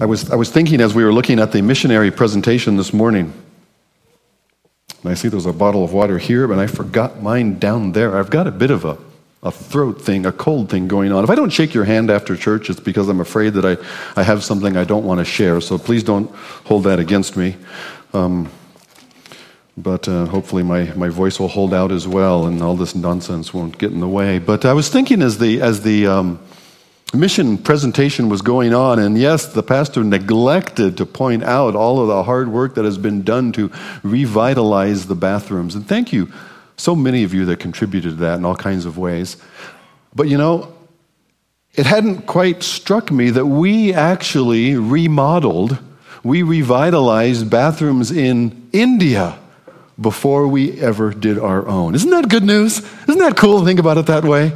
I was, I was thinking as we were looking at the missionary presentation this morning, and I see there's a bottle of water here, but I forgot mine down there. I've got a bit of a, a throat thing, a cold thing going on. If I don't shake your hand after church, it's because I'm afraid that I, I have something I don't want to share. So please don't hold that against me. Um, but uh, hopefully my, my voice will hold out as well and all this nonsense won't get in the way. But I was thinking as the, as the um, mission presentation was going on, and yes, the pastor neglected to point out all of the hard work that has been done to revitalize the bathrooms. And thank you, so many of you that contributed to that in all kinds of ways. But you know, it hadn't quite struck me that we actually remodeled, we revitalized bathrooms in India before we ever did our own. Isn't that good news? Isn't that cool to think about it that way?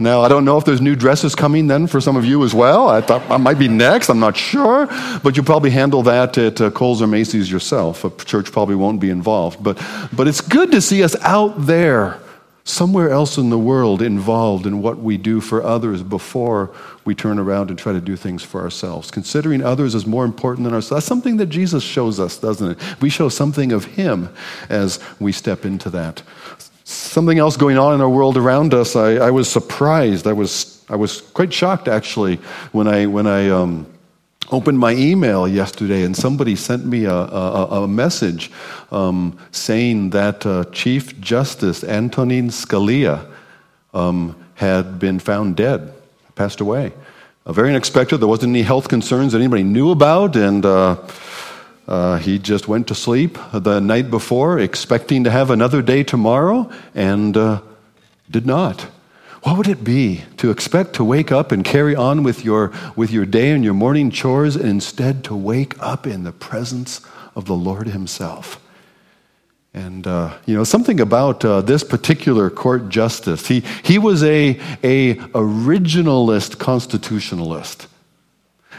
Now, I don't know if there's new dresses coming then for some of you as well. I thought I might be next. I'm not sure. But you'll probably handle that at uh, Kohl's or Macy's yourself. A church probably won't be involved. But, but it's good to see us out there, somewhere else in the world, involved in what we do for others before we turn around and try to do things for ourselves. Considering others as more important than ourselves. That's something that Jesus shows us, doesn't it? We show something of Him as we step into that something else going on in our world around us. I, I was surprised. I was, I was quite shocked actually when I, when I um, opened my email yesterday and somebody sent me a, a, a message um, saying that uh, Chief Justice Antonin Scalia um, had been found dead, passed away. Uh, very unexpected. There wasn't any health concerns that anybody knew about, and uh, uh, he just went to sleep the night before, expecting to have another day tomorrow, and uh, did not. What would it be to expect to wake up and carry on with your, with your day and your morning chores, and instead to wake up in the presence of the Lord Himself? And, uh, you know, something about uh, this particular court justice, he, he was a, a originalist constitutionalist.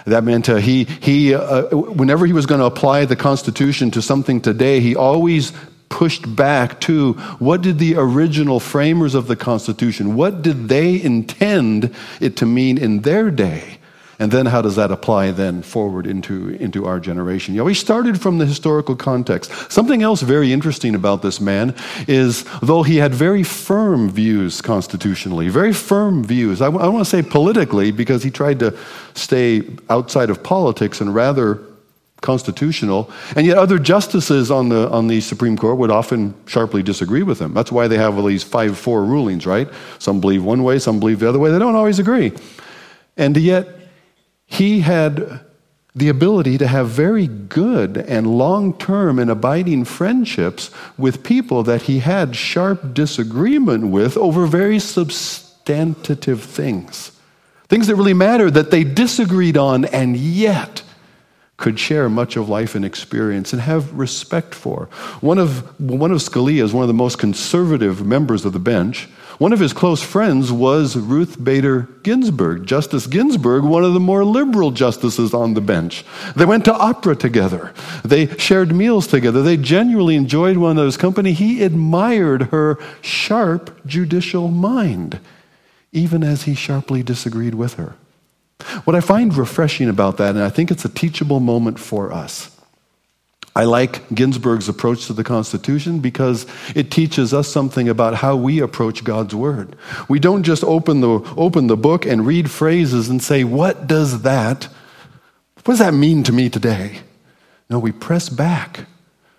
That meant uh, he, he uh, whenever he was going to apply the Constitution to something today, he always pushed back to what did the original framers of the Constitution, what did they intend it to mean in their day? And then how does that apply then forward into, into our generation? You know, he started from the historical context. Something else very interesting about this man is though he had very firm views constitutionally, very firm views, I, w- I want to say politically because he tried to stay outside of politics and rather constitutional. And yet other justices on the, on the Supreme Court would often sharply disagree with him. That's why they have all these 5-4 rulings, right? Some believe one way, some believe the other way. They don't always agree. And yet he had the ability to have very good and long term and abiding friendships with people that he had sharp disagreement with over very substantive things. Things that really mattered that they disagreed on and yet could share much of life and experience and have respect for. One of, one of Scalia is one of the most conservative members of the bench. One of his close friends was Ruth Bader Ginsburg, Justice Ginsburg, one of the more liberal justices on the bench. They went to opera together. They shared meals together. They genuinely enjoyed one another's company. He admired her sharp judicial mind, even as he sharply disagreed with her. What I find refreshing about that, and I think it's a teachable moment for us, I like Ginsburg's approach to the Constitution because it teaches us something about how we approach God's Word. We don't just open the, open the book and read phrases and say, What does that, what does that mean to me today? No, we press back.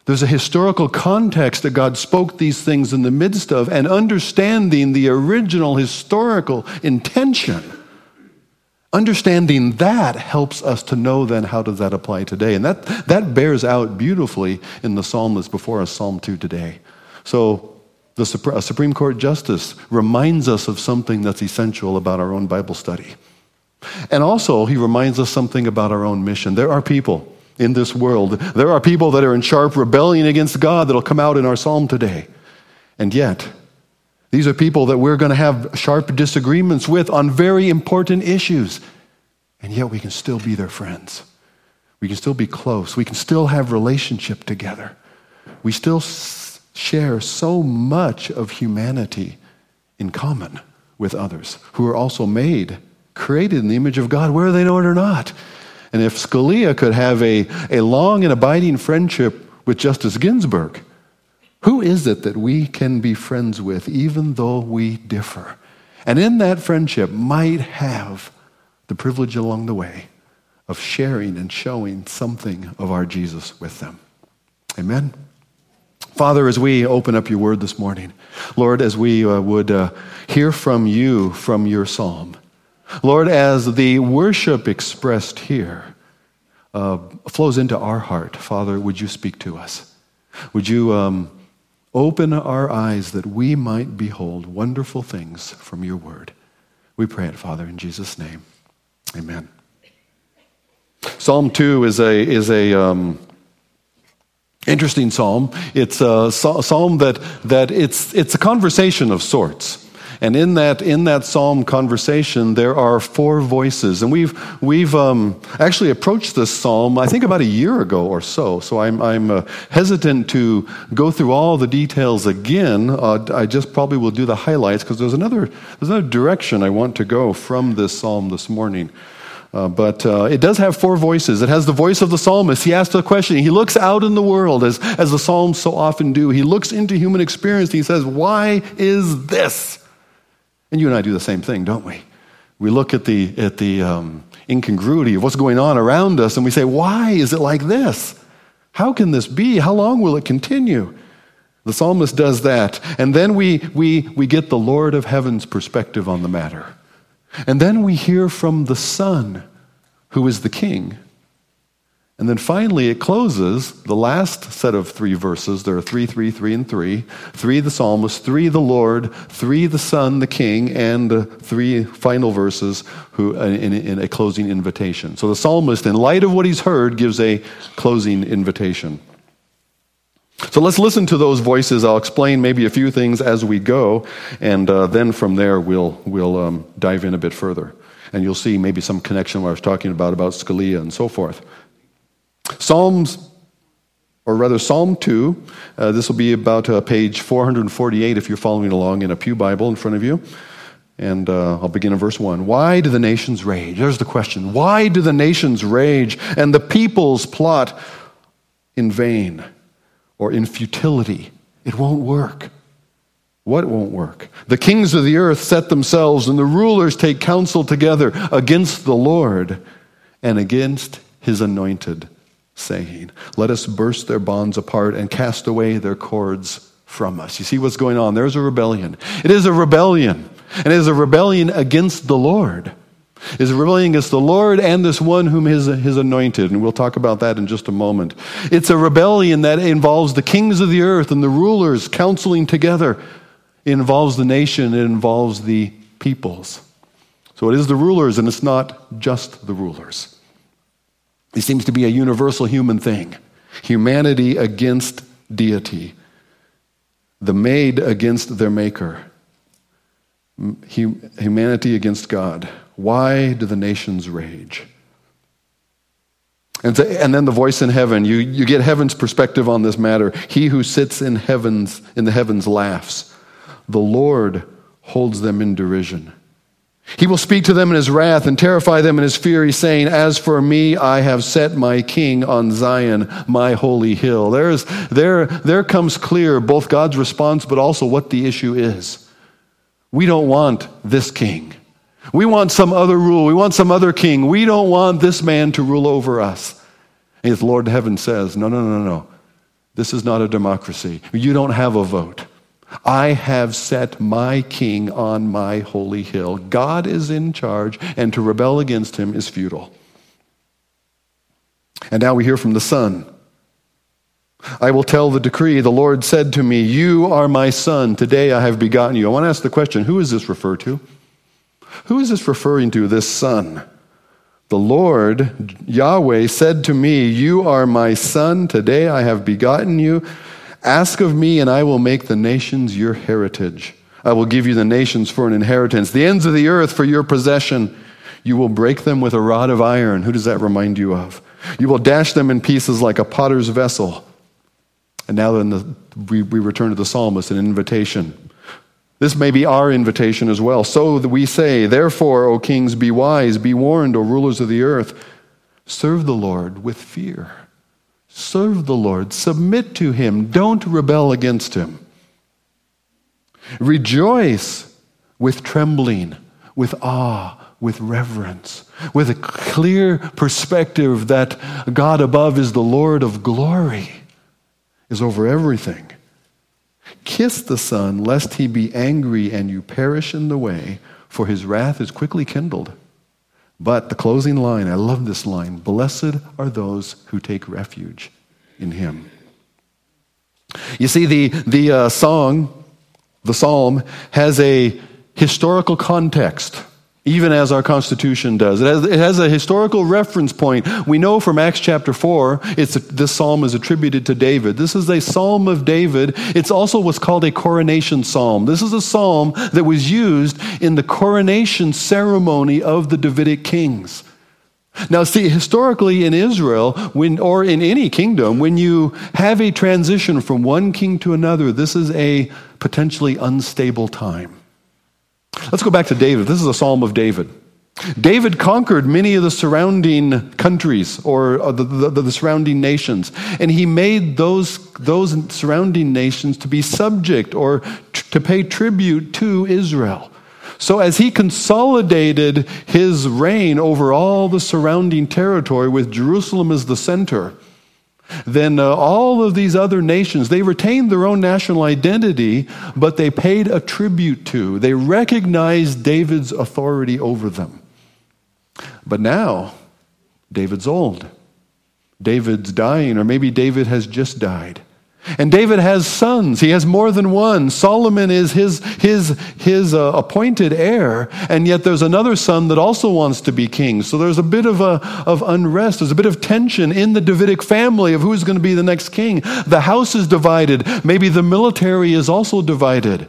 There's a historical context that God spoke these things in the midst of, and understanding the original historical intention Understanding that helps us to know then how does that apply today. And that, that bears out beautifully in the psalm that's before us, Psalm 2 today. So the Supreme Court justice reminds us of something that's essential about our own Bible study. And also, he reminds us something about our own mission. There are people in this world, there are people that are in sharp rebellion against God that'll come out in our psalm today. And yet, these are people that we're going to have sharp disagreements with on very important issues. And yet we can still be their friends. We can still be close. We can still have relationship together. We still share so much of humanity in common with others who are also made, created in the image of God, whether they know it or not. And if Scalia could have a, a long and abiding friendship with Justice Ginsburg, who is it that we can be friends with even though we differ? And in that friendship might have the privilege along the way of sharing and showing something of our Jesus with them. Amen. Father, as we open up your word this morning, Lord, as we uh, would uh, hear from you from your psalm, Lord, as the worship expressed here uh, flows into our heart, Father, would you speak to us? Would you um, open our eyes that we might behold wonderful things from your word? We pray it, Father, in Jesus' name. Amen. Psalm 2 is a, is a um, interesting psalm. It's a psalm that, that it's, it's a conversation of sorts. And in that, in that psalm conversation, there are four voices. And we've, we've um, actually approached this psalm, I think, about a year ago or so. So I'm, I'm uh, hesitant to go through all the details again. Uh, I just probably will do the highlights because there's another, there's another direction I want to go from this psalm this morning. Uh, but uh, it does have four voices. It has the voice of the psalmist. He asks a question. He looks out in the world, as, as the Psalms so often do. He looks into human experience and he says, Why is this? And you and I do the same thing, don't we? We look at the, at the um, incongruity of what's going on around us and we say, Why is it like this? How can this be? How long will it continue? The psalmist does that. And then we, we, we get the Lord of heaven's perspective on the matter. And then we hear from the Son, who is the King. And then finally, it closes the last set of three verses. There are three, three, three, and three. Three the psalmist, three the Lord, three the Son, the King, and the three final verses who, in, in a closing invitation. So the psalmist, in light of what he's heard, gives a closing invitation. So let's listen to those voices. I'll explain maybe a few things as we go, and uh, then from there we'll, we'll um, dive in a bit further. And you'll see maybe some connection what I was talking about, about Scalia and so forth. Psalms, or rather Psalm 2, uh, this will be about uh, page 448 if you're following along in a Pew Bible in front of you. And uh, I'll begin in verse 1. Why do the nations rage? There's the question. Why do the nations rage and the peoples plot in vain? or in futility. It won't work. What won't work? The kings of the earth set themselves, and the rulers take counsel together against the Lord and against his anointed, saying, Let us burst their bonds apart and cast away their cords from us. You see what's going on? There's a rebellion. It is a rebellion, and it is a rebellion against the Lord It is a rebellion against the Lord and this one whom his, his anointed. And we'll talk about that in just a moment. It's a rebellion that involves the kings of the earth and the rulers counseling together. It involves the nation, it involves the peoples. So it is the rulers, and it's not just the rulers. It seems to be a universal human thing humanity against deity, the made against their maker, humanity against God. Why do the nations rage? And, and then the voice in heaven, you, you get heaven's perspective on this matter. He who sits in heavens in the heavens laughs. The Lord holds them in derision. He will speak to them in his wrath and terrify them in his fury, saying, As for me, I have set my king on Zion, my holy hill. There's, there, there comes clear both God's response, but also what the issue is. We don't want this king. We want some other rule. We want some other king. We don't want this man to rule over us. And the Lord heaven says, No, no, no, no. This is not a democracy. You don't have a vote. I have set my king on my holy hill. God is in charge, and to rebel against him is futile. And now we hear from the Son. I will tell the decree. The Lord said to me, You are my son. Today I have begotten you. I want to ask the question who is this referred to? Who is this referring to, this son? The Lord, Yahweh, said to me, You are my son. Today I have begotten you. Ask of me, and I will make the nations your heritage. I will give you the nations for an inheritance, the ends of the earth for your possession. You will break them with a rod of iron. Who does that remind you of? You will dash them in pieces like a potter's vessel. And now then the, we, we return to the psalmist, an invitation. This may be our invitation as well. So we say, Therefore, O kings, be wise, be warned, O rulers of the earth. Serve the Lord with fear. Serve the Lord. Submit to him. Don't rebel against him. Rejoice with trembling, with awe, with reverence, with a clear perspective that God above is the Lord of glory, is over everything. Kiss the Son, lest he be angry and you perish in the way, for his wrath is quickly kindled. But the closing line, I love this line Blessed are those who take refuge in him. You see, the, the uh, song, the psalm, has a historical context even as our Constitution does. It has, it has, a historical reference point. We know from Acts chapter 4, it's a, this psalm is attributed to David. This is a psalm of David. It's also what's called a coronation psalm. This is a psalm that was used in the coronation ceremony of the Davidic kings. Now, see, historically in Israel, when, or in any kingdom, when you have a transition from one king to another, this is a potentially unstable time. Let's go back to David. This is a psalm of David. David conquered many of the surrounding countries or uh, the, the, the, surrounding nations, and he made those, those surrounding nations to be subject or to pay tribute to Israel. So, as he consolidated his reign over all the surrounding territory with Jerusalem as the center, then uh, all of these other nations, they retained their own national identity, but they paid a tribute to. They recognized David's authority over them. But now, David's old. David's dying, or maybe David has just died. And David has sons. He has more than one. Solomon is his, his, his uh, appointed heir, and yet there's another son that also wants to be king. So there's a bit of, a, of unrest. There's a bit of tension in the Davidic family of who's going to be the next king. The house is divided. Maybe the military is also divided.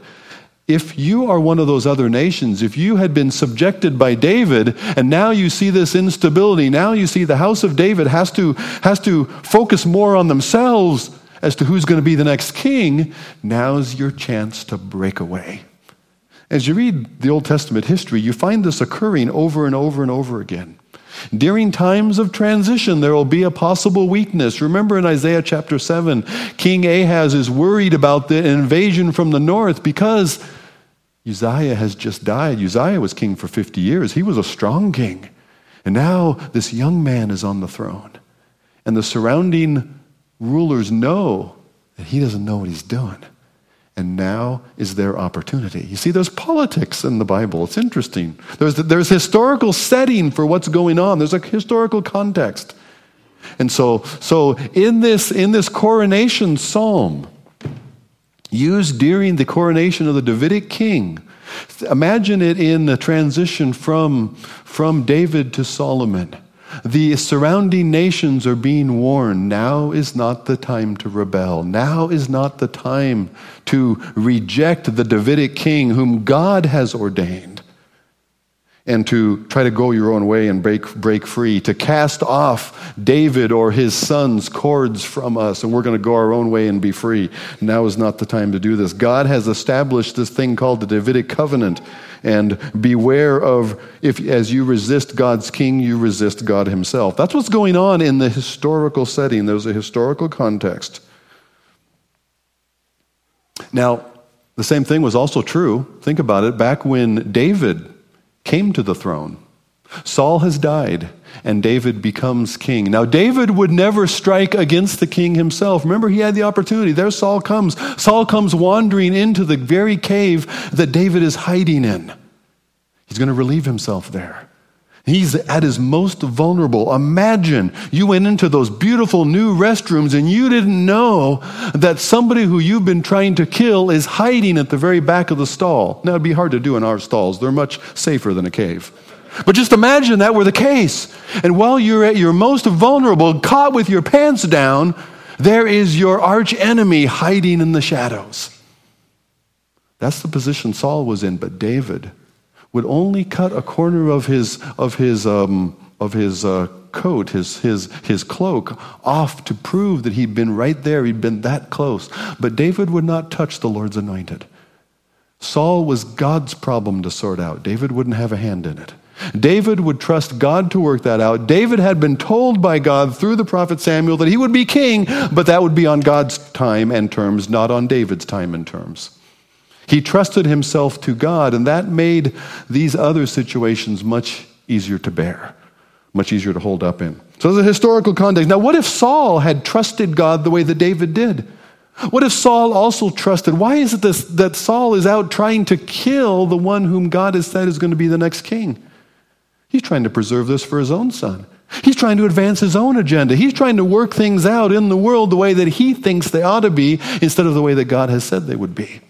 If you are one of those other nations, if you had been subjected by David, and now you see this instability, now you see the house of David has to, has to focus more on themselves as to who's going to be the next king, now's your chance to break away. As you read the Old Testament history, you find this occurring over and over and over again. During times of transition, there will be a possible weakness. Remember in Isaiah chapter 7, King Ahaz is worried about the invasion from the north because Uzziah has just died. Uzziah was king for 50 years, he was a strong king. And now this young man is on the throne. And the surrounding rulers know that he doesn't know what he's doing. And now is their opportunity. You see, there's politics in the Bible. It's interesting. There's, there's historical setting for what's going on, there's a historical context. And so, so in, this, in this coronation psalm, used during the coronation of the Davidic king, imagine it in the transition from, from David to Solomon. The surrounding nations are being warned now is not the time to rebel. Now is not the time to reject the Davidic king whom God has ordained and to try to go your own way and break, break free, to cast off David or his sons' cords from us, and we're going to go our own way and be free. Now is not the time to do this. God has established this thing called the Davidic covenant and beware of if as you resist God's king, you resist God himself. That's what's going on in the historical setting. There's a historical context. Now, the same thing was also true, think about it, back when David came to the throne. Saul has died, and David becomes king. Now, David would never strike against the king himself. Remember, he had the opportunity. There Saul comes. Saul comes wandering into the very cave that David is hiding in. He's going to relieve himself there. He's at his most vulnerable. Imagine you went into those beautiful new restrooms and you didn't know that somebody who you've been trying to kill is hiding at the very back of the stall. Now, it'd be hard to do in our stalls, they're much safer than a cave. But just imagine that were the case. And while you're at your most vulnerable, caught with your pants down, there is your arch enemy hiding in the shadows. That's the position Saul was in, but David would only cut a corner of his, of his, um, of his uh, coat, his, his, his cloak, off to prove that he'd been right there, he'd been that close. But David would not touch the Lord's anointed. Saul was God's problem to sort out. David wouldn't have a hand in it. David would trust God to work that out. David had been told by God through the prophet Samuel that he would be king, but that would be on God's time and terms, not on David's time and terms. He trusted himself to God, and that made these other situations much easier to bear, much easier to hold up in. So there's a historical context. Now, what if Saul had trusted God the way that David did? What if Saul also trusted? Why is it this, that Saul is out trying to kill the one whom God has said is going to be the next king? He's trying to preserve this for his own son. He's trying to advance his own agenda. He's trying to work things out in the world the way that he thinks they ought to be instead of the way that God has said they would be.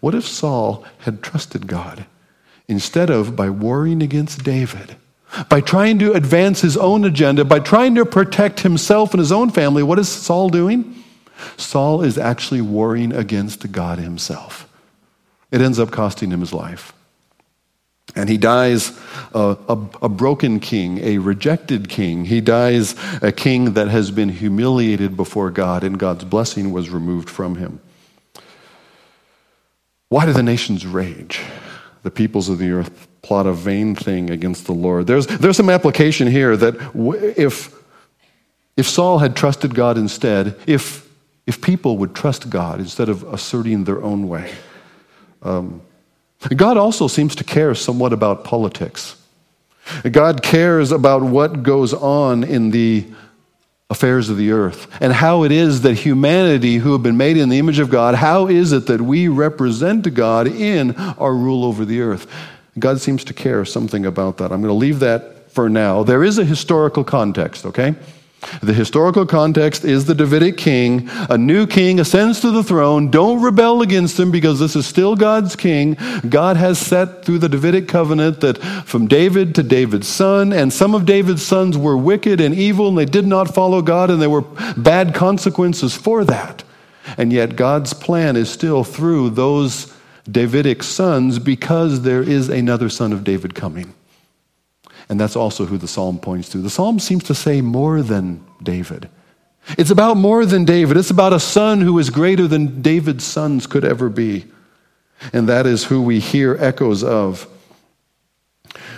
What if Saul had trusted God instead of by warring against David, by trying to advance his own agenda, by trying to protect himself and his own family? What is Saul doing? Saul is actually warring against God himself. It ends up costing him his life. And he dies a, a, a, broken king, a rejected king. He dies a king that has been humiliated before God, and God's blessing was removed from him. Why do the nations rage? The peoples of the earth plot a vain thing against the Lord. There's, there's some application here that if, if Saul had trusted God instead, if if people would trust God instead of asserting their own way. Um, God also seems to care somewhat about politics. God cares about what goes on in the affairs of the earth and how it is that humanity, who have been made in the image of God, how is it that we represent God in our rule over the earth? God seems to care something about that. I'm going to leave that for now. There is a historical context, okay? The historical context is the Davidic king. A new king ascends to the throne. Don't rebel against him because this is still God's king. God has set through the Davidic covenant that from David to David's son, and some of David's sons were wicked and evil and they did not follow God, and there were bad consequences for that. And yet God's plan is still through those Davidic sons because there is another son of David coming. And that's also who the psalm points to. The psalm seems to say more than David. It's about more than David. It's about a son who is greater than David's sons could ever be. And that is who we hear echoes of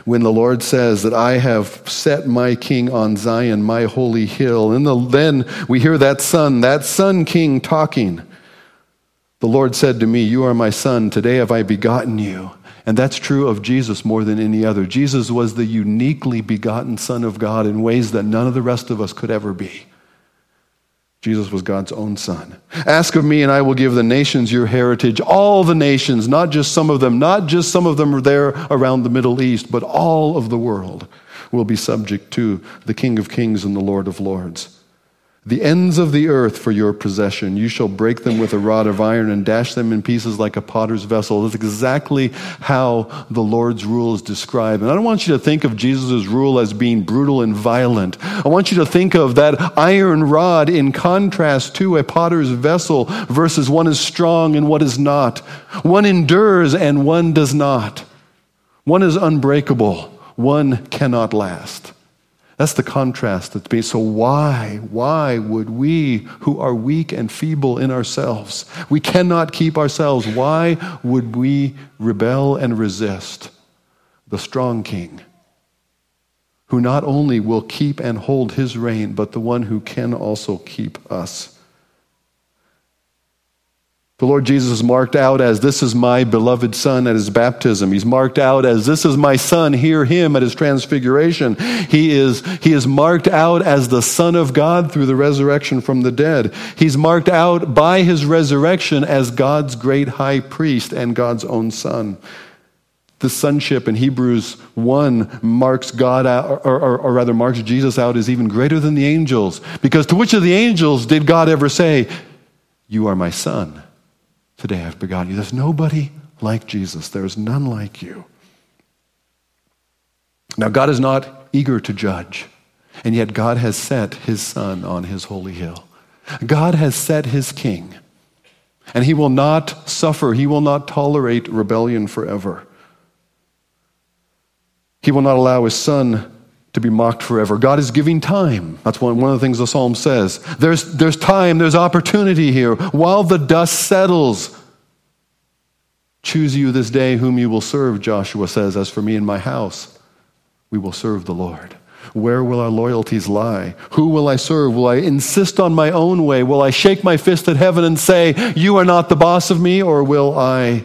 when the Lord says that I have set my king on Zion, my holy hill. And the, then we hear that son, that son king talking. The Lord said to me, You are my son. Today have I begotten you. And that's true of Jesus more than any other. Jesus was the uniquely begotten Son of God in ways that none of the rest of us could ever be. Jesus was God's own Son. Ask of me, and I will give the nations your heritage. All the nations, not just some of them, not just some of them are there around the Middle East, but all of the world will be subject to the King of Kings and the Lord of Lords the ends of the earth for your possession. You shall break them with a rod of iron and dash them in pieces like a potter's vessel. That's exactly how the Lord's rule is described. And I don't want you to think of Jesus' rule as being brutal and violent. I want you to think of that iron rod in contrast to a potter's vessel versus one is strong and what is not. One endures and one does not. One is unbreakable, one cannot last. That's the contrast that's being. So, why, why would we, who are weak and feeble in ourselves, we cannot keep ourselves, why would we rebel and resist the strong king, who not only will keep and hold his reign, but the one who can also keep us? The Lord Jesus is marked out as this is my beloved Son at his baptism. He's marked out as this is my Son, hear him at his transfiguration. He is, he is marked out as the Son of God through the resurrection from the dead. He's marked out by his resurrection as God's great high priest and God's own Son. The sonship in Hebrews 1 marks God out, or, or, or rather marks Jesus out as even greater than the angels. Because to which of the angels did God ever say, You are my son? Today I've begotten you. There's nobody like Jesus. There is none like you. Now, God is not eager to judge, and yet God has set his son on his holy hill. God has set his king, and he will not suffer, he will not tolerate rebellion forever. He will not allow his son to be mocked forever. God is giving time. That's one, one of the things the psalm says. There's, there's time, there's opportunity here. While the dust settles, choose you this day whom you will serve, Joshua says, as for me and my house. we will serve the Lord. Where will our loyalties lie? Who will I serve? Will I insist on my own way? Will I shake my fist at heaven and say, You are not the boss of me? Or will I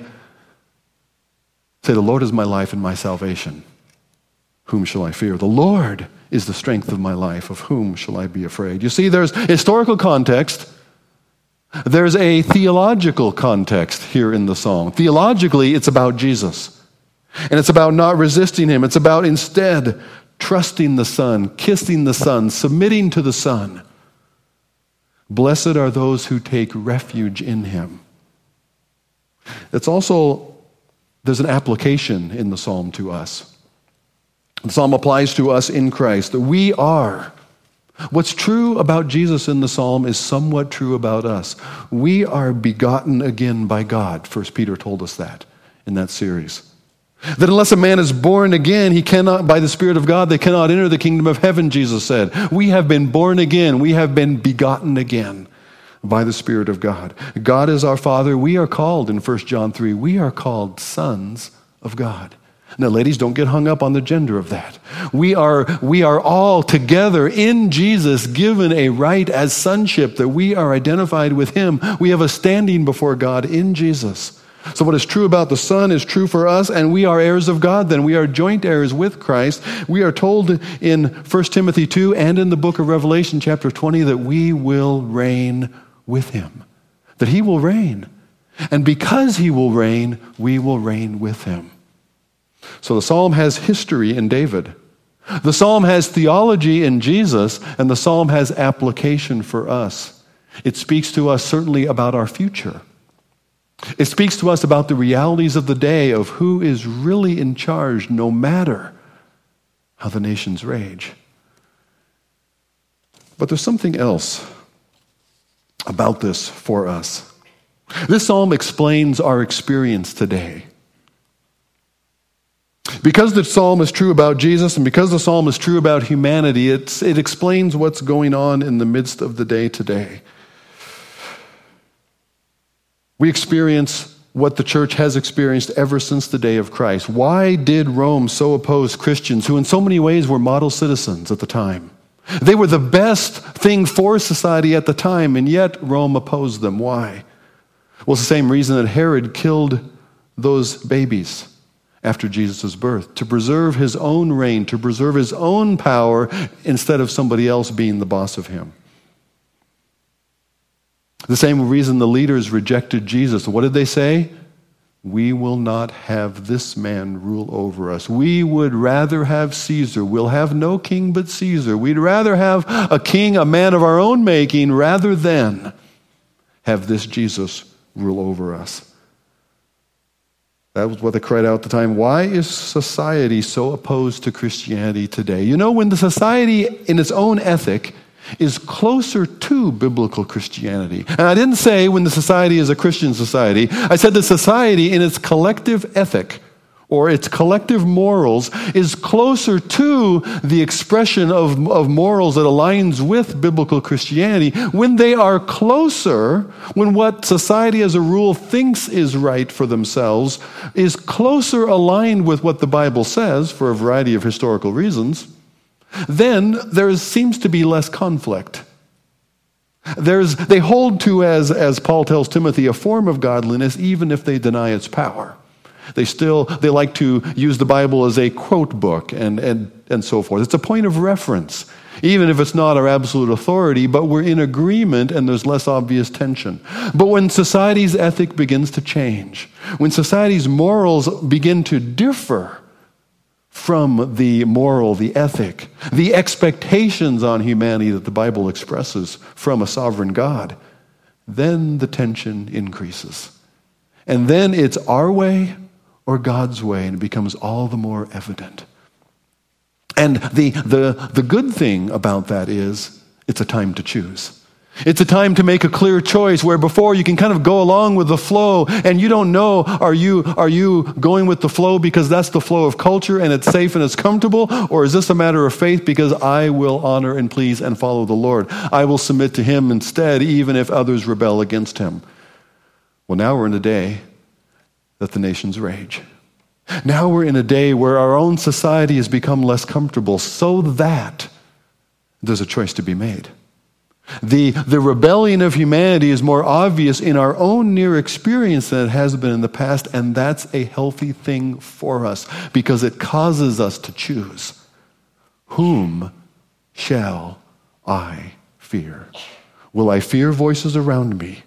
say, The Lord is my life and my salvation? Whom shall I fear? The Lord is the strength of my life. Of whom shall I be afraid? You see, there's historical context. There's a theological context here in the song. Theologically, it's about Jesus. And it's about not resisting him. It's about instead trusting the Son, kissing the Son, submitting to the Son. Blessed are those who take refuge in him. It's also, there's an application in the psalm to us. The psalm applies to us in Christ that we are. What's true about Jesus in the psalm is somewhat true about us. We are begotten again by God. First Peter told us that in that series. That unless a man is born again, he cannot, by the Spirit of God, they cannot enter the kingdom of heaven, Jesus said. We have been born again. We have been begotten again by the Spirit of God. God is our Father. We are called, in 1 John 3, we are called sons of God. Now, ladies, don't get hung up on the gender of that. We are, we are all together in Jesus given a right as sonship that we are identified with Him. We have a standing before God in Jesus. So, what is true about the Son is true for us, and we are heirs of God, then. We are joint heirs with Christ. We are told in 1 Timothy 2 and in the book of Revelation, chapter 20, that we will reign with Him, that He will reign. And because He will reign, we will reign with Him. So, the psalm has history in David. The psalm has theology in Jesus, and the psalm has application for us. It speaks to us certainly about our future. It speaks to us about the realities of the day of who is really in charge, no matter how the nations rage. But there's something else about this for us. This psalm explains our experience today. Because the psalm is true about Jesus and because the psalm is true about humanity, it explains what's going on in the midst of the day today. We experience what the church has experienced ever since the day of Christ. Why did Rome so oppose Christians who, in so many ways, were model citizens at the time? They were the best thing for society at the time, and yet Rome opposed them. Why? Well, it's the same reason that Herod killed those babies after Jesus' birth to preserve his own reign, to preserve his own power, instead of somebody else being the boss of him. The same reason the leaders rejected Jesus. What did they say? We will not have this man rule over us. We would rather have Caesar. We'll have no king but Caesar. We'd rather have a king, a man of our own making, rather than have this Jesus rule over us. That was what they cried out at the time. Why is society so opposed to Christianity today? You know, when the society, in its own ethic, is closer to biblical Christianity. And I didn't say when the society is a Christian society, I said the society in its collective ethic or its collective morals is closer to the expression of, of morals that aligns with biblical Christianity when they are closer, when what society as a rule thinks is right for themselves is closer aligned with what the Bible says for a variety of historical reasons then there seems to be less conflict. There's, they hold to, as, as Paul tells Timothy, a form of godliness even if they deny its power. They still they like to use the Bible as a quote book and, and, and so forth. It's a point of reference, even if it's not our absolute authority, but we're in agreement and there's less obvious tension. But when society's ethic begins to change, when society's morals begin to differ, from the moral, the ethic, the expectations on humanity that the Bible expresses from a sovereign God, then the tension increases. And then it's our way or God's way, and it becomes all the more evident. And the, the, the good thing about that is it's a time to choose. It's a time to make a clear choice where before you can kind of go along with the flow and you don't know are you are you going with the flow because that's the flow of culture and it's safe and it's comfortable or is this a matter of faith because I will honor and please and follow the Lord. I will submit to him instead even if others rebel against him. Well now we're in a day that the nations rage. Now we're in a day where our own society has become less comfortable so that there's a choice to be made. The, the rebellion of humanity is more obvious in our own near experience than it has been in the past, and that's a healthy thing for us because it causes us to choose. Whom shall I fear? Will I fear voices around me,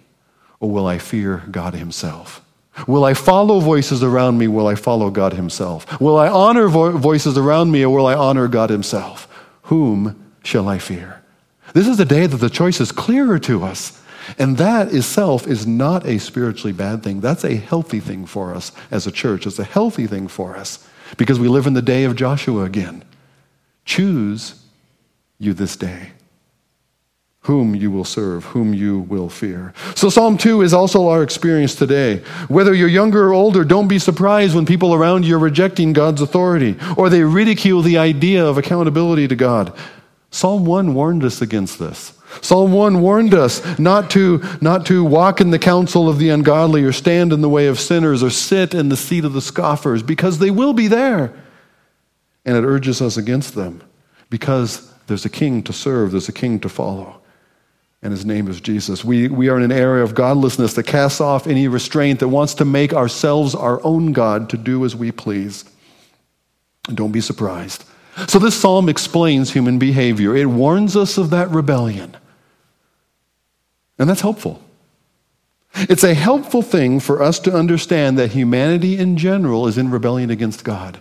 or will I fear God Himself? Will I follow voices around me? Will I follow God Himself? Will I honor vo- voices around me, or will I honor God Himself? Whom shall I fear? This is a day that the choice is clearer to us. And that itself is not a spiritually bad thing. That's a healthy thing for us as a church. It's a healthy thing for us because we live in the day of Joshua again. Choose you this day whom you will serve, whom you will fear. So, Psalm 2 is also our experience today. Whether you're younger or older, don't be surprised when people around you are rejecting God's authority or they ridicule the idea of accountability to God. Psalm 1 warned us against this. Psalm 1 warned us not to, not to walk in the counsel of the ungodly or stand in the way of sinners or sit in the seat of the scoffers because they will be there. And it urges us against them because there's a king to serve, there's a king to follow. And his name is Jesus. We, we are in an area of godlessness that casts off any restraint that wants to make ourselves our own God to do as we please. And don't be surprised so, this psalm explains human behavior. It warns us of that rebellion. And that's helpful. It's a helpful thing for us to understand that humanity in general is in rebellion against God.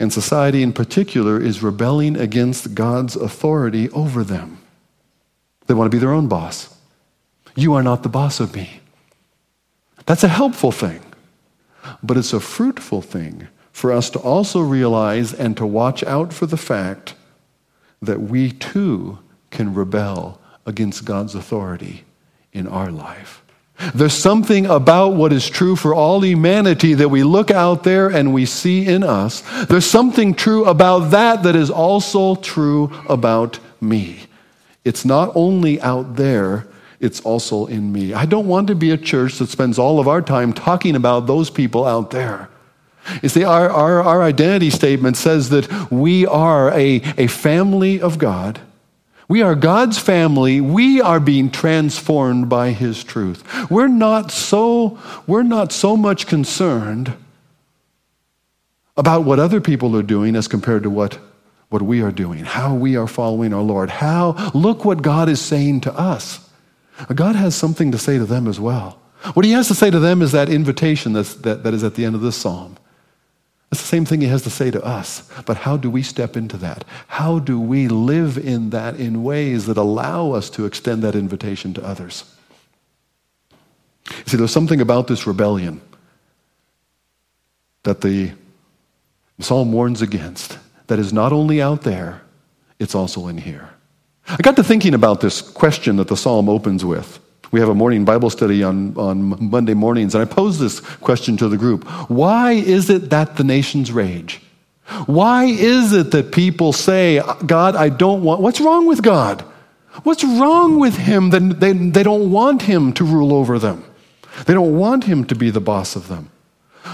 And society in particular is rebelling against God's authority over them. They want to be their own boss. You are not the boss of me. That's a helpful thing, but it's a fruitful thing for us to also realize and to watch out for the fact that we too can rebel against God's authority in our life. There's something about what is true for all humanity that we look out there and we see in us. There's something true about that that is also true about me. It's not only out there, it's also in me. I don't want to be a church that spends all of our time talking about those people out there. You see, our, our, our identity statement says that we are a, a family of God. We are God's family. We are being transformed by His truth. We're not so, we're not so much concerned about what other people are doing as compared to what, what we are doing, how we are following our Lord. How, look what God is saying to us. God has something to say to them as well. What He has to say to them is that invitation that's, that, that is at the end of this psalm. It's the same thing he has to say to us. But how do we step into that? How do we live in that in ways that allow us to extend that invitation to others? You See, there's something about this rebellion that the psalm warns against that is not only out there, it's also in here. I got to thinking about this question that the psalm opens with. We have a morning Bible study on, on Monday mornings, and I posed this question to the group Why is it that the nations rage? Why is it that people say, God, I don't want, what's wrong with God? What's wrong with him that they, they don't want him to rule over them? They don't want him to be the boss of them.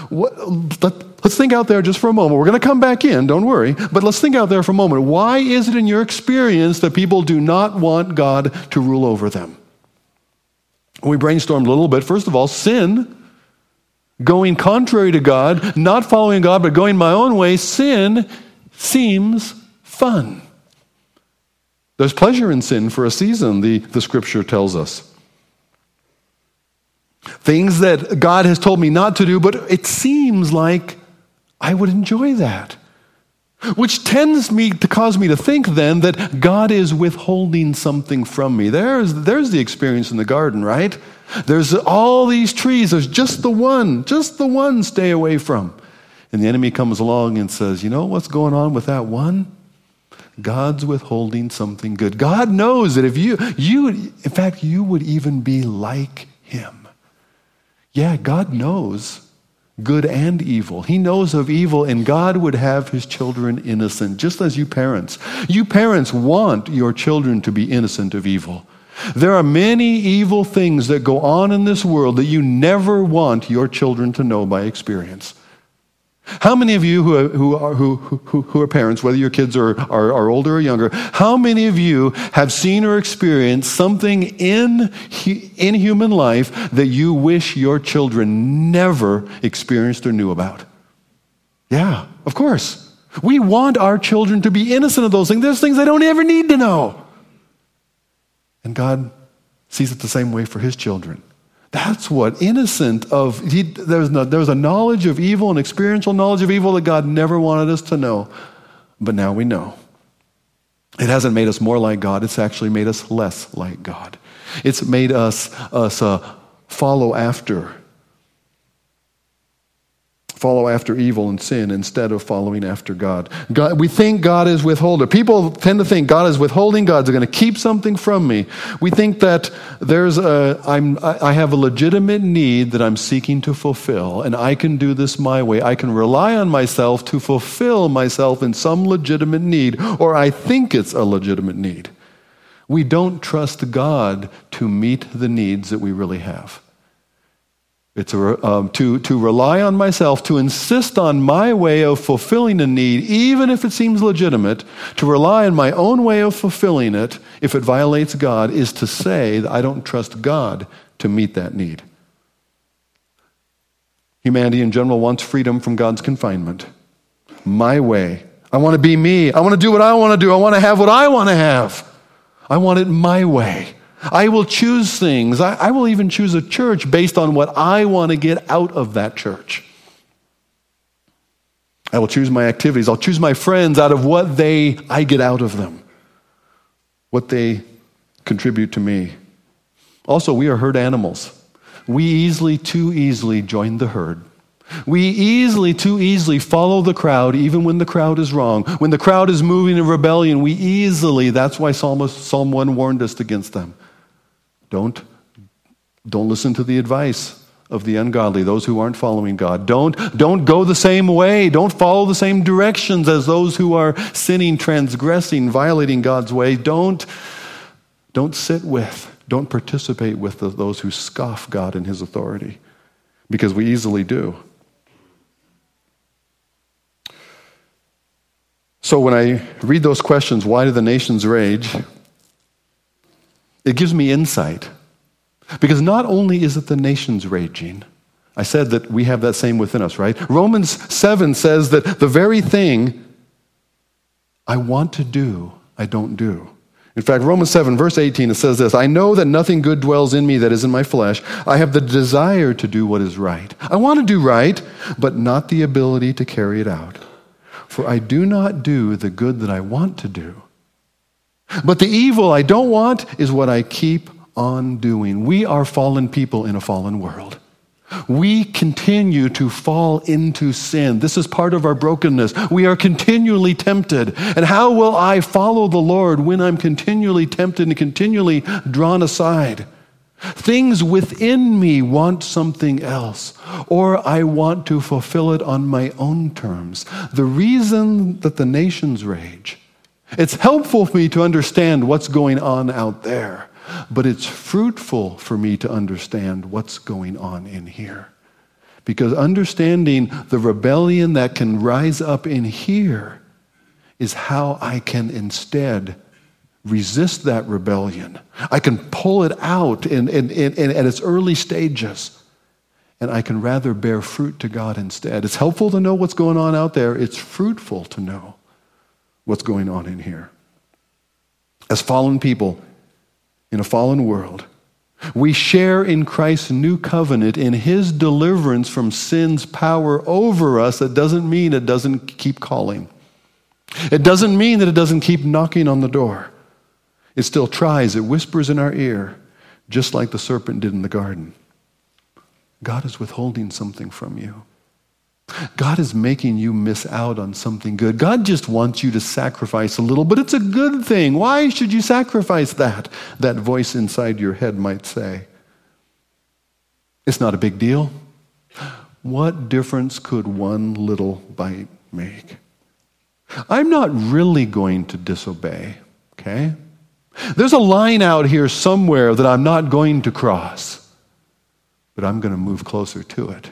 What, let, us think out there just for a moment. We're going to come back in, don't worry, but let's think out there for a moment. Why is it in your experience that people do not want God to rule over them? we brainstormed a little bit. First of all, sin, going contrary to God, not following God, but going my own way, sin seems fun. There's pleasure in sin for a season, the, the scripture tells us. Things that God has told me not to do, but it seems like I would enjoy that. Which tends me to cause me to think then that God is withholding something from me. There's, there's the experience in the garden, right? There's all these trees. There's just the one, just the one stay away from. And the enemy comes along and says, You know what's going on with that one? God's withholding something good. God knows that if you, you, in fact, you would even be like him. Yeah, God knows good and evil. He knows of evil, and God would have his children innocent, just as you parents. You parents want your children to be innocent of evil. There are many evil things that go on in this world that you never want your children to know by experience. How many of you who are, who are, who, who, who are parents, whether your kids are, are, are, older or younger, how many of you have seen or experienced something in, in human life that you wish your children never experienced or knew about? Yeah, of course. We want our children to be innocent of those things. There's things they don't ever need to know. And God sees it the same way for his children. That's what innocent of, he, there, was no, there was a knowledge of evil, an experiential knowledge of evil that God never wanted us to know. But now we know. It hasn't made us more like God, it's actually made us less like God. It's made us, us uh, follow after follow after evil and sin instead of following after God. God. We think God is withholding. People tend to think God is withholding. God's going to keep something from me. We think that there's a, I'm, I have a legitimate need that I'm seeking to fulfill, and I can do this my way. I can rely on myself to fulfill myself in some legitimate need, or I think it's a legitimate need. We don't trust God to meet the needs that we really have. It's a, um, to, to rely on myself, to insist on my way of fulfilling a need, even if it seems legitimate, to rely on my own way of fulfilling it, if it violates God, is to say that I don't trust God to meet that need. Humanity in general wants freedom from God's confinement. My way. I want to be me. I want to do what I want to do. I want to have what I want to have. I want it my way. I will choose things. I, I, will even choose a church based on what I want to get out of that church. I will choose my activities. I'll choose my friends out of what they I get out of them, what they contribute to me. Also, we are herd animals. We easily, too easily join the herd. We easily, too easily follow the crowd, even when the crowd is wrong. When the crowd is moving in rebellion, we easily, that's why Psalmist, Psalm 1 warned us against them. Don't, don't listen to the advice of the ungodly, those who aren't following God. Don't, don't go the same way. Don't follow the same directions as those who are sinning, transgressing, violating God's way. Don't, don't sit with, don't participate with the, those who scoff God and His authority, because we easily do. So when I read those questions, why do the nations rage? It gives me insight. Because not only is it the nations raging, I said that we have that same within us, right? Romans 7 says that the very thing I want to do, I don't do. In fact, Romans 7, verse 18, it says this I know that nothing good dwells in me that is in my flesh. I have the desire to do what is right. I want to do right, but not the ability to carry it out. For I do not do the good that I want to do but the evil I don't want is what I keep on doing. We are fallen people in a fallen world. We continue to fall into sin. This is part of our brokenness. We are continually tempted. And how will I follow the Lord when I'm continually tempted and continually drawn aside? Things within me want something else, or I want to fulfill it on my own terms. The reason that the nations rage it's helpful for me to understand what's going on out there, but it's fruitful for me to understand what's going on in here. Because understanding the rebellion that can rise up in here is how I can instead resist that rebellion. I can pull it out in, in, in, in, at its early stages, and I can rather bear fruit to God instead. It's helpful to know what's going on out there, it's fruitful to know what's going on in here. As fallen people in a fallen world, we share in Christ's new covenant in his deliverance from sin's power over us. That doesn't mean it doesn't keep calling. It doesn't mean that it doesn't keep knocking on the door. It still tries, it whispers in our ear, just like the serpent did in the garden. God is withholding something from you. God is making you miss out on something good. God just wants you to sacrifice a little, but it's a good thing. Why should you sacrifice that? That voice inside your head might say. It's not a big deal. What difference could one little bite make? I'm not really going to disobey, okay? There's a line out here somewhere that I'm not going to cross, but I'm going to move closer to it.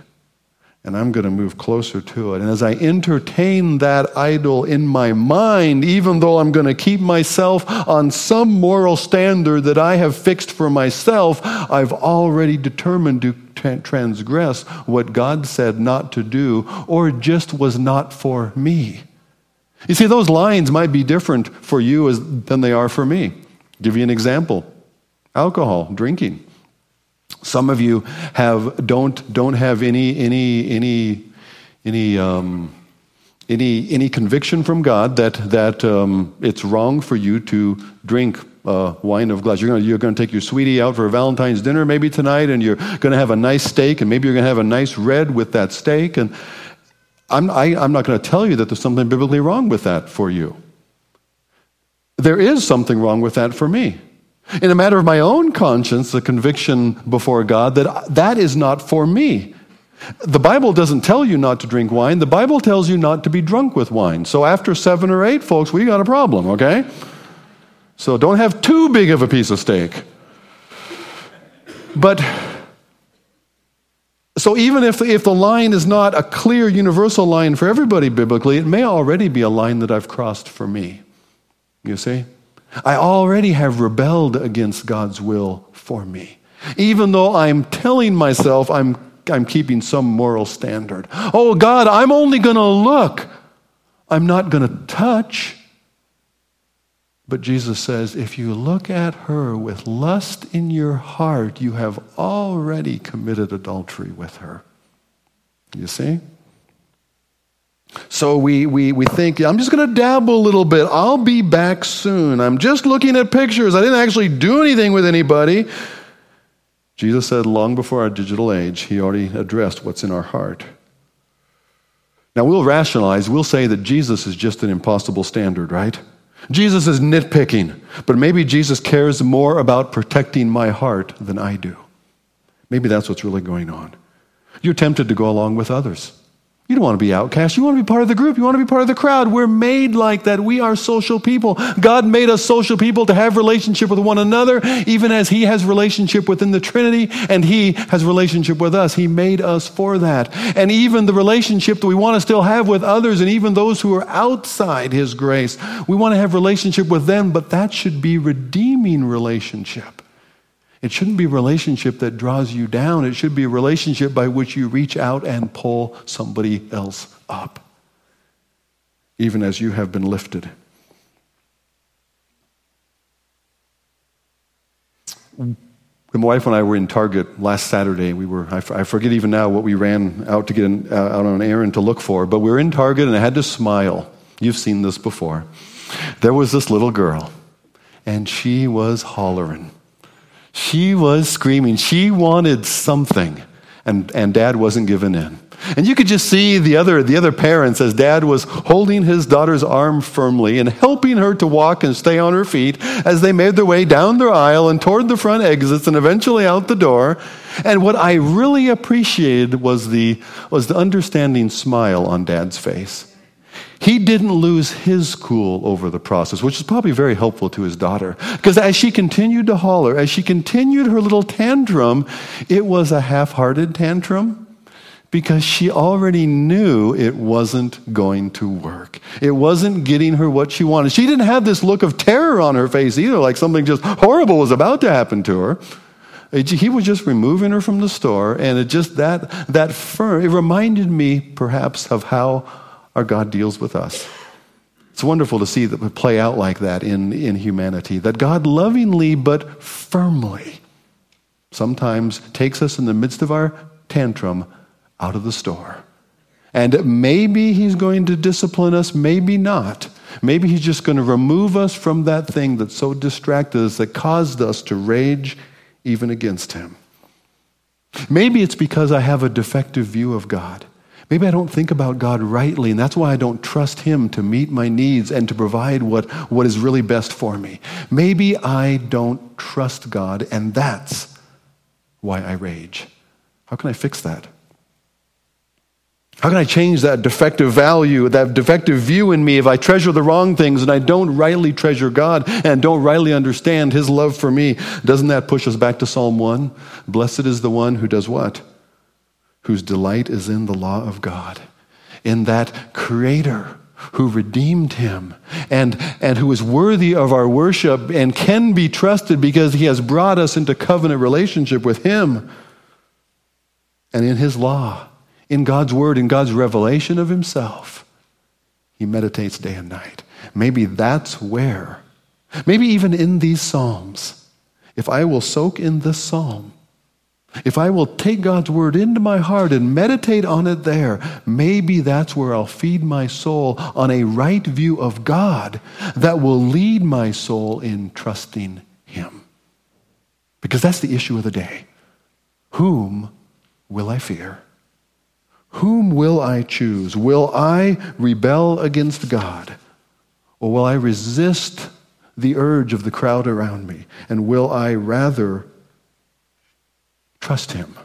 And I'm going to move closer to it. And as I entertain that idol in my mind, even though I'm going to keep myself on some moral standard that I have fixed for myself, I've already determined to transgress what God said not to do or just was not for me. You see, those lines might be different for you as, than they are for me. I'll give you an example alcohol, drinking. Some of you have don't don't have any any any any um, any any conviction from God that that um, it's wrong for you to drink uh, wine of glass. You're going you're to take your sweetie out for a Valentine's dinner maybe tonight, and you're going to have a nice steak, and maybe you're going to have a nice red with that steak. And I'm I, am i am not going to tell you that there's something biblically wrong with that for you. There is something wrong with that for me in a matter of my own conscience, the conviction before God that that is not for me. The Bible doesn't tell you not to drink wine. The Bible tells you not to be drunk with wine. So after seven or eight, folks, we got a problem, okay? So don't have too big of a piece of steak. But so even if, if the line is not a clear universal line for everybody biblically, it may already be a line that I've crossed for me. You see? I already have rebelled against God's will for me. Even though I'm telling myself I'm, I'm keeping some moral standard. Oh, God, I'm only going to look, I'm not going to touch. But Jesus says, if you look at her with lust in your heart, you have already committed adultery with her. You see? So we, we, we think, I'm just going to dabble a little bit. I'll be back soon. I'm just looking at pictures. I didn't actually do anything with anybody. Jesus said long before our digital age, he already addressed what's in our heart. Now we'll rationalize, we'll say that Jesus is just an impossible standard, right? Jesus is nitpicking, but maybe Jesus cares more about protecting my heart than I do. Maybe that's what's really going on. You're tempted to go along with others. You don't want to be outcast. You want to be part of the group. You want to be part of the crowd. We're made like that. We are social people. God made us social people to have relationship with one another, even as He has relationship within the Trinity and He has relationship with us. He made us for that. And even the relationship that we want to still have with others and even those who are outside His grace, we want to have relationship with them, but that should be redeeming relationship. It shouldn't be a relationship that draws you down. It should be a relationship by which you reach out and pull somebody else up, even as you have been lifted. My wife and I were in Target last Saturday. We were, I forget even now what we ran out to get uh, out on an errand to look for, but we were in Target and I had to smile. You've seen this before. There was this little girl, and she was hollering. She was screaming. She wanted something, and, and dad wasn't giving in. And you could just see the other, the other parents as dad was holding his daughter's arm firmly and helping her to walk and stay on her feet as they made their way down the aisle and toward the front exits and eventually out the door. And what I really appreciated was the, was the understanding smile on dad's face. He didn't lose his cool over the process, which is probably very helpful to his daughter. Because as she continued to holler, as she continued her little tantrum, it was a half hearted tantrum because she already knew it wasn't going to work. It wasn't getting her what she wanted. She didn't have this look of terror on her face either, like something just horrible was about to happen to her. He was just removing her from the store, and it just that that firm. It reminded me, perhaps, of how our God deals with us. It's wonderful to see that play out like that in, in humanity, that God lovingly but firmly sometimes takes us in the midst of our tantrum out of the store. And maybe he's going to discipline us, maybe not. Maybe he's just going to remove us from that thing that so distracted us, that caused us to rage even against him. Maybe it's because I have a defective view of God. Maybe I don't think about God rightly, and that's why I don't trust Him to meet my needs and to provide what, what is really best for me. Maybe I don't trust God, and that's why I rage. How can I fix that? How can I change that defective value, that defective view in me if I treasure the wrong things and I don't rightly treasure God and don't rightly understand His love for me? Doesn't that push us back to Psalm 1? Blessed is the one who does what? Whose delight is in the law of God, in that Creator who redeemed him and, and who is worthy of our worship and can be trusted because he has brought us into covenant relationship with him and in his law in God's word, in God's revelation of himself, he meditates day and night. Maybe that's where, maybe even in these Psalms, if I will soak in this psalm, if I will take God's word into my heart and meditate on it there, maybe that's where I'll feed my soul on a right view of God that will lead my soul in trusting Him. Because that's the issue of the day. Whom will I fear? Whom will I choose? Will I rebel against God? Or will I resist the urge of the crowd around me? And will I rather trust Him?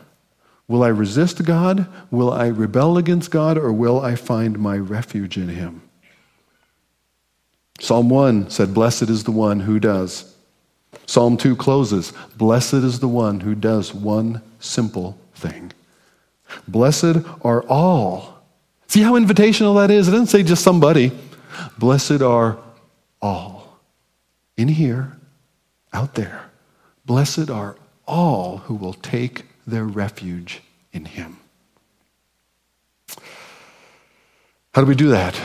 Will I resist God? Will I rebel against God? Or will I find my refuge in Him? Psalm 1 said, Blessed is the one who does. Psalm 2 closes, Blessed is the one who does one simple thing. Blessed are all. See how invitational that is? It doesn't say just somebody. Blessed are all. In here, out there. Blessed are all who will take their refuge in him. How do we do that?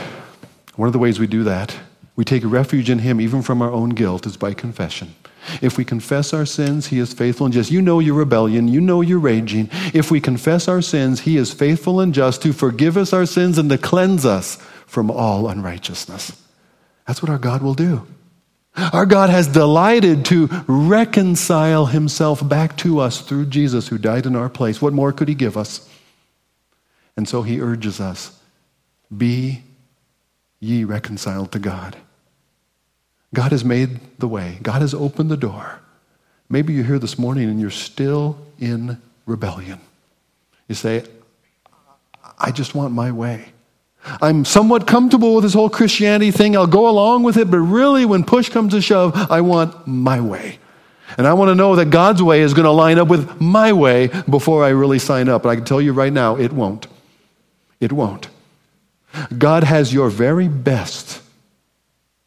One of the ways we do that, we take refuge in him even from our own guilt, is by confession. If we confess our sins, He is faithful and just. You know your rebellion. You know you're raging. If we confess our sins, He is faithful and just to forgive us our sins and to cleanse us from all unrighteousness. That's what our God will do. Our God has delighted to reconcile Himself back to us through Jesus who died in our place. What more could He give us? And so He urges us be ye reconciled to God. God has made the way, God has opened the door. Maybe you're here this morning and you're still in rebellion. You say, I just want my way. I'm somewhat comfortable with this whole Christianity thing. I'll go along with it, but really, when push comes to shove, I want my way. And I want to know that God's way is going to line up with my way before I really sign up. And I can tell you right now, it won't. It won't. God has your very best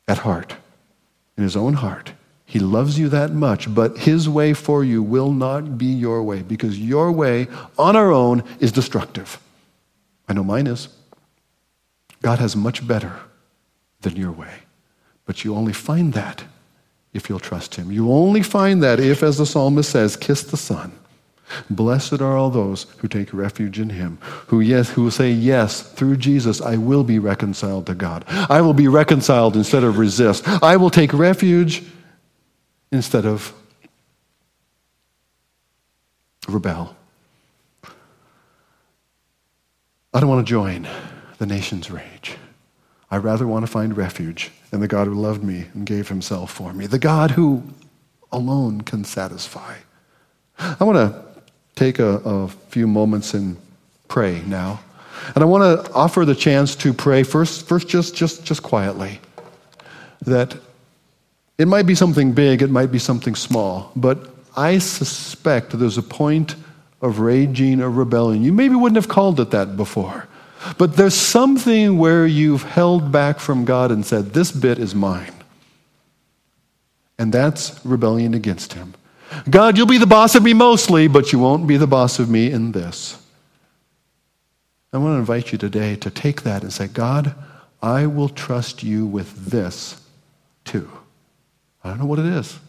at heart in his own heart. He loves you that much, but his way for you will not be your way because your way on our own is destructive. I know mine is. God has much better than your way. But you only find that if you'll trust him. You only find that if, as the psalmist says, kiss the Son. Blessed are all those who take refuge in him, who yes, who say, Yes, through Jesus I will be reconciled to God. I will be reconciled instead of resist. I will take refuge instead of rebel. I don't want to join the nation's rage. I rather want to find refuge in the God who loved me and gave himself for me, the God who alone can satisfy. I want to take a, a few moments and pray now. And I want to offer the chance to pray first, first just, just, just quietly. That it might be something big, it might be something small, but I suspect there's a point of raging or rebellion. You maybe wouldn't have called it that before, but there's something where you've held back from God and said, This bit is mine. And that's rebellion against Him. God, you'll be the boss of me mostly, but you won't be the boss of me in this. I want to invite you today to take that and say, God, I will trust you with this too. I don't know what it is.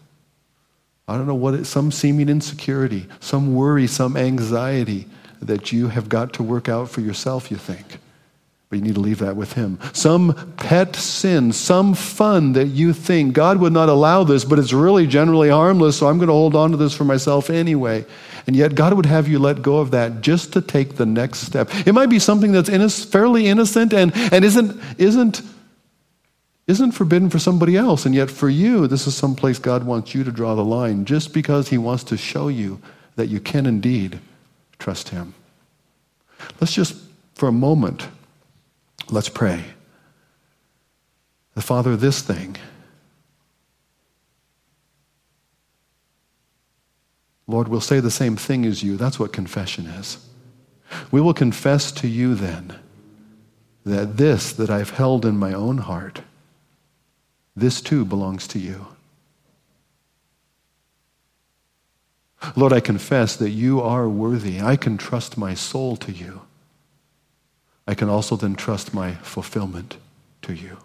I don't know what it, some seeming insecurity, some worry, some anxiety that you have got to work out for yourself, you think. But you need to leave that with Him. Some pet sin, some fun that you think God would not allow this, but it's really generally harmless, so I'm going to hold on to this for myself anyway. And yet God would have you let go of that just to take the next step. It might be something that's fairly innocent and, and isn't, isn't, isn't forbidden for somebody else. And yet for you, this is some place God wants you to draw the line just because He wants to show you that you can indeed trust Him. Let's just for a moment, let's pray. The Father, this thing, Lord, we'll say the same thing as you. That's what confession is. We will confess to you then that this that I've held in my own heart, this too belongs to you. Lord, I confess that you are worthy. I can trust my soul to you. I can also then trust my fulfillment to you.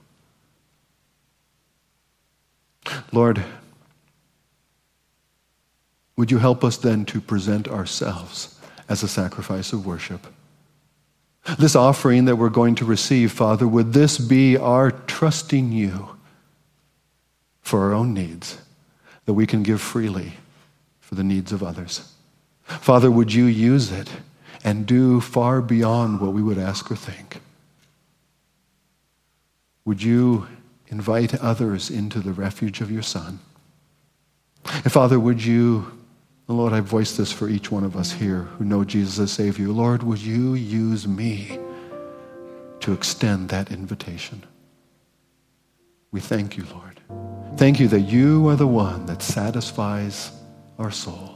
Lord, would you help us then to present ourselves as a sacrifice of worship? This offering that we're going to receive, Father, would this be our trusting you for our own needs, that we can give freely for the needs of others? Father, would you use it and do far beyond what we would ask or think? Would you invite others into the refuge of your Son? And Father, would you, Lord, I voice this for each one of us here who know Jesus as Savior. Lord, would you use me to extend that invitation? We thank you, Lord. Thank you that you are the one that satisfies our soul.